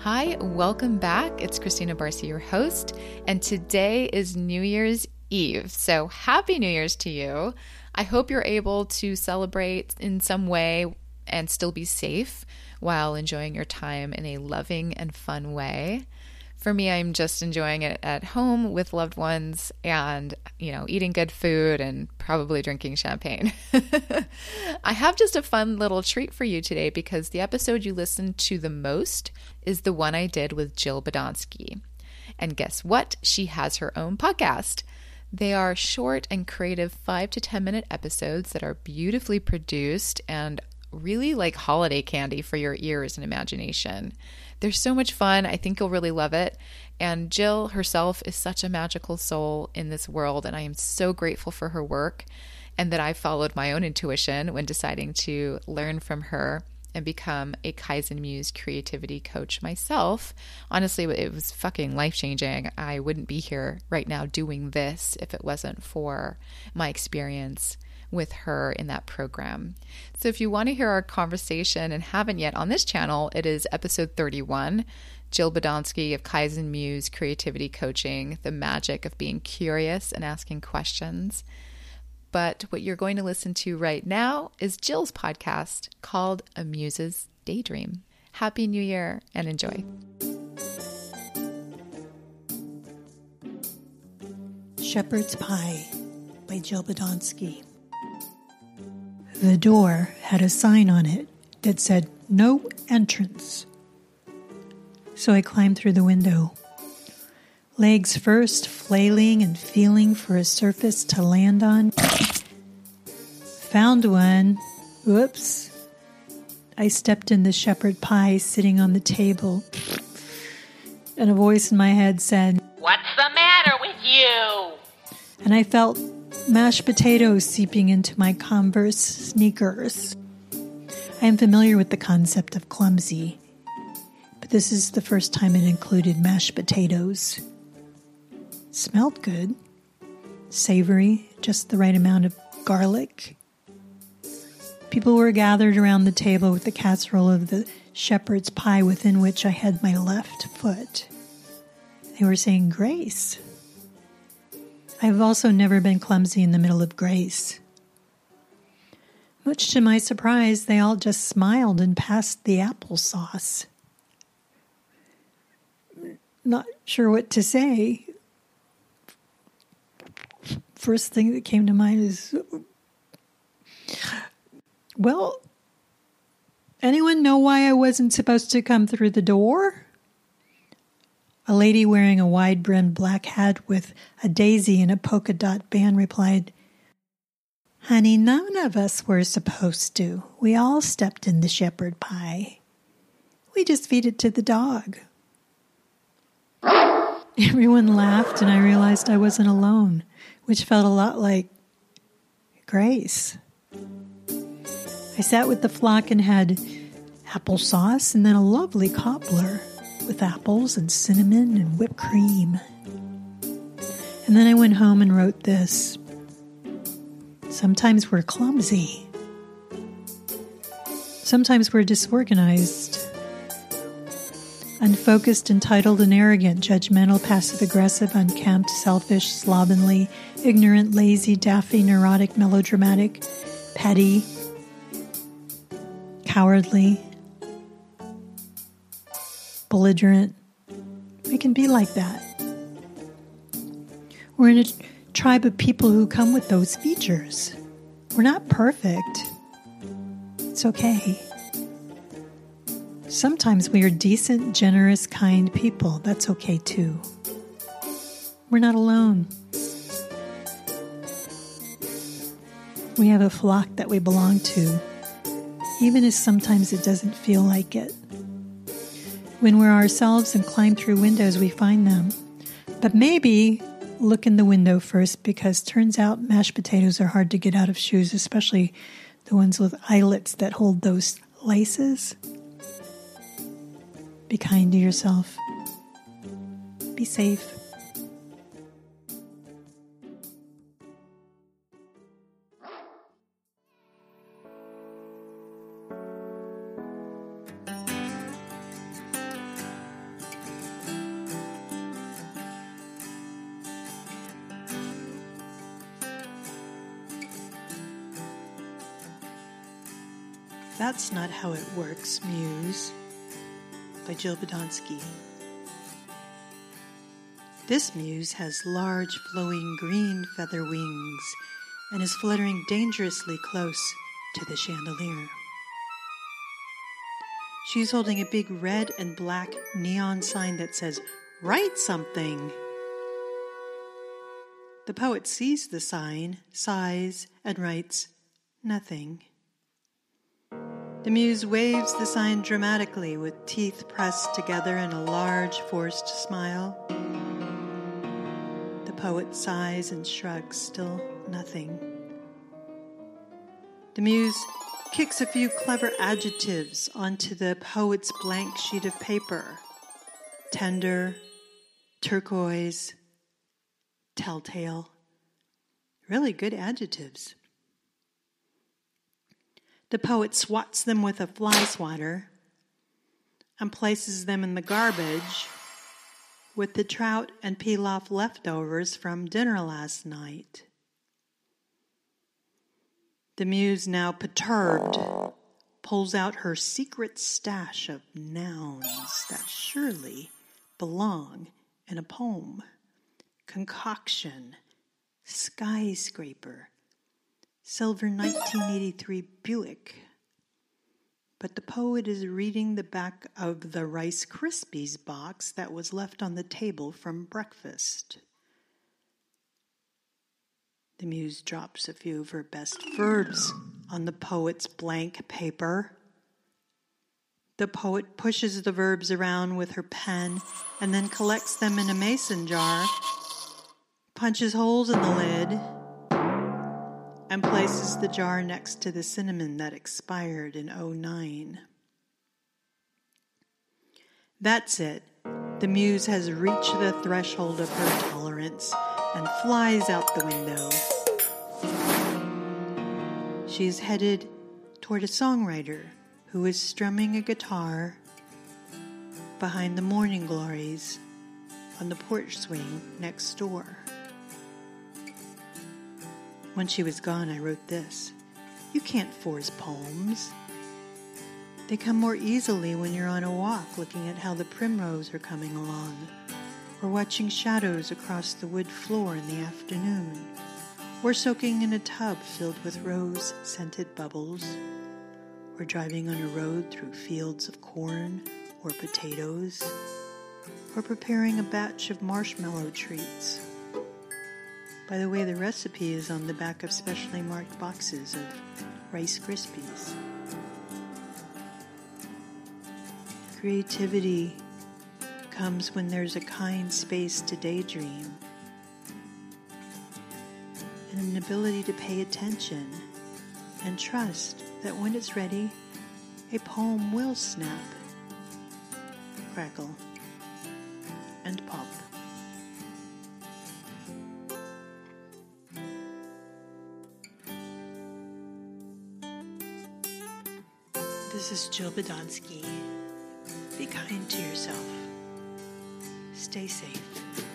Hi, welcome back. It's Christina Barcy, your host, and today is New Year's Eve. So, happy New Year's to you. I hope you're able to celebrate in some way and still be safe while enjoying your time in a loving and fun way for me, I'm just enjoying it at home with loved ones and, you know, eating good food and probably drinking champagne. I have just a fun little treat for you today because the episode you listened to the most is the one I did with Jill Badonsky. And guess what? She has her own podcast. They are short and creative five to 10 minute episodes that are beautifully produced and really like holiday candy for your ears and imagination. They're so much fun. I think you'll really love it. And Jill herself is such a magical soul in this world, and I am so grateful for her work and that I followed my own intuition when deciding to learn from her and become a Kaizen Muse creativity coach myself. Honestly, it was fucking life changing. I wouldn't be here right now doing this if it wasn't for my experience with her in that program. So if you want to hear our conversation and haven't yet on this channel, it is episode 31. Jill Badonsky of Kaizen Muse Creativity Coaching, the magic of being curious and asking questions. But what you're going to listen to right now is Jill's podcast called A Muse's Daydream. Happy New Year and enjoy. Shepherd's Pie by Jill Badonsky. The door had a sign on it that said, No entrance. So I climbed through the window. Legs first, flailing and feeling for a surface to land on. Found one. Whoops. I stepped in the shepherd pie sitting on the table, and a voice in my head said, What's the matter with you? And I felt mashed potatoes seeping into my Converse sneakers. I am familiar with the concept of clumsy, but this is the first time it included mashed potatoes. Smelled good, savory, just the right amount of garlic. People were gathered around the table with the casserole of the shepherd's pie within which I had my left foot. They were saying grace. I've also never been clumsy in the middle of grace. Much to my surprise, they all just smiled and passed the applesauce. Not sure what to say. First thing that came to mind is well, anyone know why I wasn't supposed to come through the door? A lady wearing a wide brimmed black hat with a daisy and a polka dot band replied, Honey, none of us were supposed to. We all stepped in the shepherd pie. We just feed it to the dog. Everyone laughed, and I realized I wasn't alone, which felt a lot like grace. I sat with the flock and had applesauce and then a lovely cobbler with apples and cinnamon and whipped cream. And then I went home and wrote this. Sometimes we're clumsy. Sometimes we're disorganized, unfocused, entitled, and arrogant, judgmental, passive aggressive, unkempt, selfish, slovenly, ignorant, lazy, daffy, neurotic, melodramatic, petty, cowardly, belligerent. We can be like that. We're in a tribe of people who come with those features. We're not perfect. It's okay. Sometimes we are decent, generous, kind people. That's okay too. We're not alone. We have a flock that we belong to, even if sometimes it doesn't feel like it. When we're ourselves and climb through windows, we find them. But maybe look in the window first because turns out mashed potatoes are hard to get out of shoes, especially the ones with eyelets that hold those laces. Be kind to yourself. Be safe. That's Not How It Works, Muse, by Jill Badonsky. This muse has large, flowing green feather wings and is fluttering dangerously close to the chandelier. She's holding a big red and black neon sign that says, Write something. The poet sees the sign, sighs, and writes, Nothing. The muse waves the sign dramatically with teeth pressed together in a large, forced smile. The poet sighs and shrugs, still nothing. The muse kicks a few clever adjectives onto the poet's blank sheet of paper tender, turquoise, telltale. Really good adjectives. The poet swats them with a fly swatter and places them in the garbage with the trout and pilaf leftovers from dinner last night. The muse, now perturbed, pulls out her secret stash of nouns that surely belong in a poem. Concoction, skyscraper, silver 1983 Buick. But the poet is reading the back of the Rice Krispies box that was left on the table from breakfast. The muse drops a few of her best verbs on the poet's blank paper. The poet pushes the verbs around with her pen and then collects them in a mason jar, punches holes in the lid, and places the jar next to the cinnamon that expired in 09. That's it. The muse has reached the threshold of her tolerance and flies out the window. She is headed toward a songwriter who is strumming a guitar behind the morning glories on the porch swing next door. When she was gone, I wrote this You can't force poems. They come more easily when you're on a walk looking at how the primrose are coming along, or watching shadows across the wood floor in the afternoon, or soaking in a tub filled with rose scented bubbles, or driving on a road through fields of corn or potatoes, or preparing a batch of marshmallow treats. By the way, the recipe is on the back of specially marked boxes of Rice Krispies. Creativity comes when there's a kind space to daydream and an ability to pay attention and trust that when it's ready, a poem will snap, crackle, and pop. This is Jill Badonsky. Be kind to yourself. Stay safe.